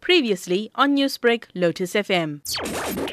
Previously on Newsbreak, Lotus FM.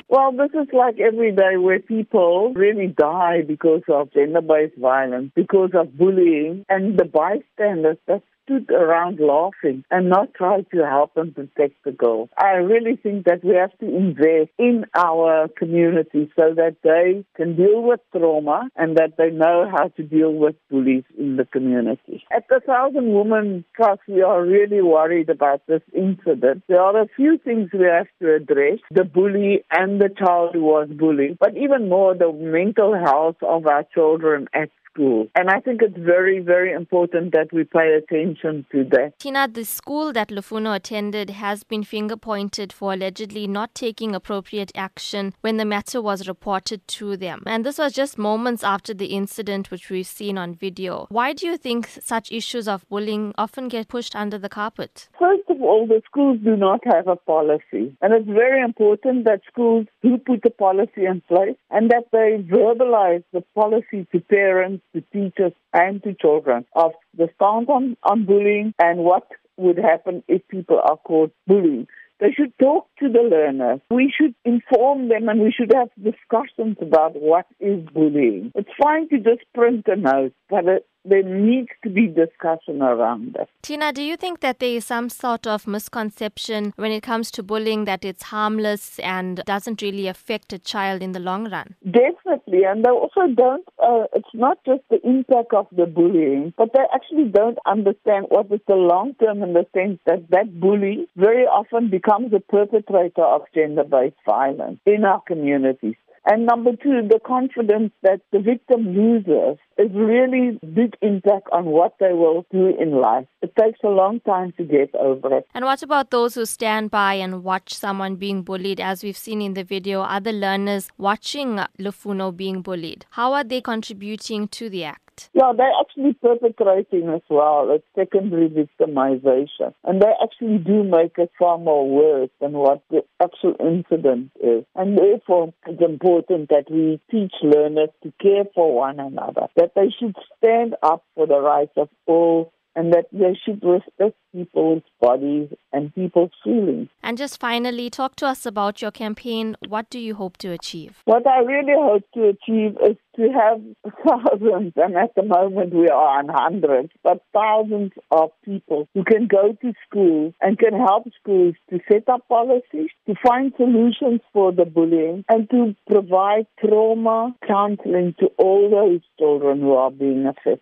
Well, this is like every day where people really die because of gender based violence, because of bullying, and the bystanders that stood around laughing and not try to help and protect the girl. I really think that we have to invest in our community so that they can deal with trauma and that they know how to deal with bullies in the community. At the Thousand Women Trust, we are really worried about this incident. There are a few things we have to address, the bully and the child who was bullied, but even more the mental health of our children at school. And I think it's very, very important that we pay attention to that. Tina, the school that Lufuno attended has been finger pointed for allegedly not taking appropriate action when the matter was reported to them. And this was just moments after the incident, which we've seen on video. Why do you think such issues of bullying often get pushed under the carpet? First of all, the schools do not have a policy. And it's very important that schools do put a policy in place and that they verbalize the policy to parents to teachers and to children of the stance on, on bullying and what would happen if people are caught bullying. They should talk to the learners. We should inform them and we should have discussions about what is bullying. It's fine to just print a note, but it, there needs to be discussion around that. Tina, do you think that there is some sort of misconception when it comes to bullying that it's harmless and doesn't really affect a child in the long run? Definitely, and they also don't, uh, it's not just the impact of the bullying, but they actually don't understand what is the long term in the sense that that bully very often becomes a perpetrator of gender based violence in our communities. And number two, the confidence that the victim loses is really big impact on what they will do in life. It takes a long time to get over it. And what about those who stand by and watch someone being bullied, as we've seen in the video, other learners watching Lufuno being bullied? How are they contributing to the act? Yeah, they're actually perpetrating as well. It's secondary victimization. And they actually do make it far more worse than what the actual incident is. And therefore, it's important that we teach learners to care for one another, that they should stand up for the rights of all and that they should respect people's bodies and people's feelings. And just finally, talk to us about your campaign. What do you hope to achieve? What I really hope to achieve is to have thousands, and at the moment we are on hundreds, but thousands of people who can go to schools and can help schools to set up policies, to find solutions for the bullying, and to provide trauma counseling to all those children who are being affected.